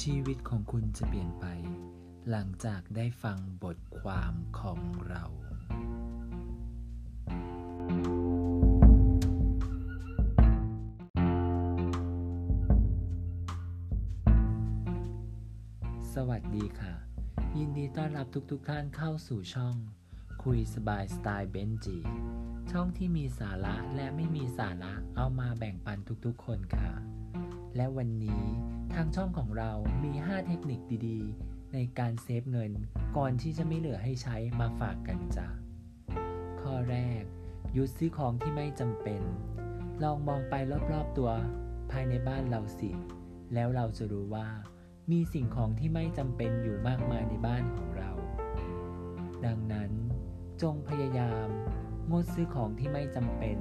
ชีวิตของคุณจะเปลี่ยนไป หลังจากได้ฟังบทความของเราสวัสดีค่ะ ยินดีต้อนรับทุกๆทท่านเข้าสู่ช่อง คุยสบายสไตล์เบนจีช่องที่มีสาระและไม่มีสาระเอามาแบ่งปันทุกๆคนค่ะ และวันนี้ทางช่องของเรามี 5 เทคนิคดีๆ ในการเซฟเงินก่อนที่จะไม่เหลือให้ใช้มาฝากกันจ้ะ ข้อแรกหยุดซื้อของที่ไม่จำเป็น ลองมองไปรอบๆตัวภายในบ้านเราสิ แล้วเราจะรู้ว่า มีสิ่งของที่ไม่จำเป็นอยู่มากมายในบ้านของเรา ดังนั้น จงพยายามงดซื้อของที่ไม่จำเป็น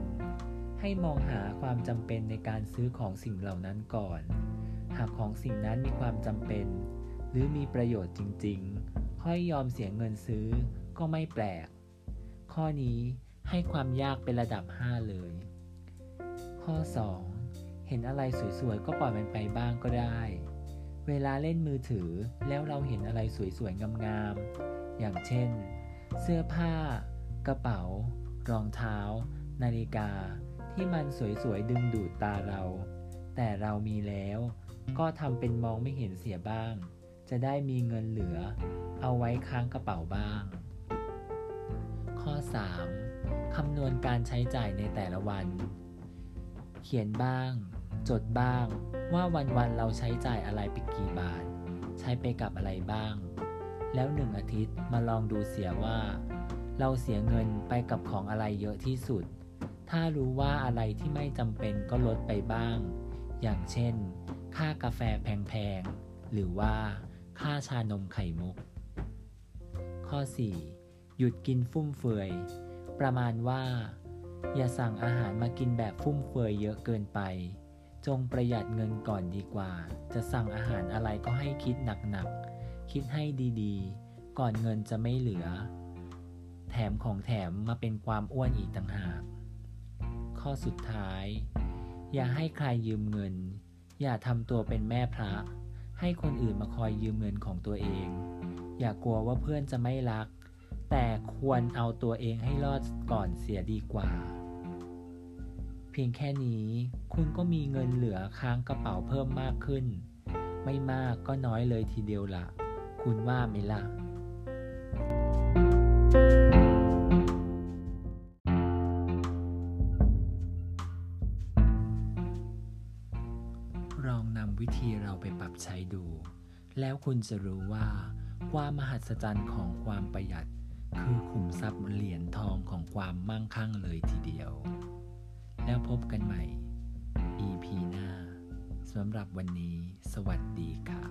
ให้มองหาความจำเป็นในการซื้อของสิ่งเหล่านั้นก่อน หากของสิ่งนั้นมีความจำเป็น หรือมีประโยชน์จริงๆ ค่อยยอมเสียเงินซื้อก็ไม่แปลก ข้อนี้ให้ความยากเป็นระดับ 5 เลย ข้อ 2 เห็นอะไรสวยๆ ก็ปล่อยมันไปบ้างก็ได้ เวลาเล่นมือถือแล้วเราเห็นอะไรสวยๆ งามๆ อย่างเช่น เสื้อผ้า กระเป๋า รองเท้า นาฬิกา ที่มันสวยๆดึงดูดตาเรา แต่เรามีแล้ว ก็ทำเป็นมองไม่เห็นเสียบ้าง จะได้มีเงินเหลือ เอาไว้ค้างกระเป๋าบ้าง ข้อ 3. คำนวณการใช้จ่ายในแต่ละวัน เขียนบ้าง จดบ้าง ว่าวันๆเราใช้จ่ายอะไรไปกี่บาท ใช้ไปกับอะไรบ้าง แล้วหนึ่งอาทิตย์มาลองดูเสียว่า เราเสียเงินไปกับของอะไรเยอะที่สุด ถ้ารู้ว่าอะไรที่ไม่จำเป็นก็ลดไปบ้าง อย่างเช่น ค่ากาแฟแพงๆ หรือว่า ค่าชานมไข่มุก ข้อ 4. หยุดกินฟุ่มเฟือย ประมาณว่า อย่าสั่งอาหารมากินแบบฟุ่มเฟือยเยอะเกินไป จงประหยัดเงินก่อนดีกว่า จะสั่งอาหารอะไรก็ให้คิดหนักๆ คิดให้ดีๆ ก่อนเงินจะไม่เหลือ แถมของแถมมาเป็นความอ้วนอีกต่างหาก ข้อสุดท้าย อย่าให้ใครยืมเงิน อย่าทำตัวเป็นแม่พระ ให้คนอื่นมาคอยยืมเงินของตัวเอง อย่ากลัวว่าเพื่อนจะไม่รัก แต่ควรเอาตัวเองให้รอดก่อนเสียดีกว่า เพียงแค่นี้ คุณก็มีเงินเหลือค้างกระเป๋าเพิ่มมากขึ้น ไม่มากก็น้อยเลยทีเดียวละคุณว่าไหมล่ะ ลองนำวิธีเราไปปรับใช้ดู แล้วคุณจะรู้ว่า ความมหัศจรรย์ของความประหยัด คือขุมทรัพย์เหรียญทองของความมั่งคั่งเลยทีเดียว แล้วพบกันใหม่ EP หน้าสำหรับวันนี้ สวัสดีค่ะ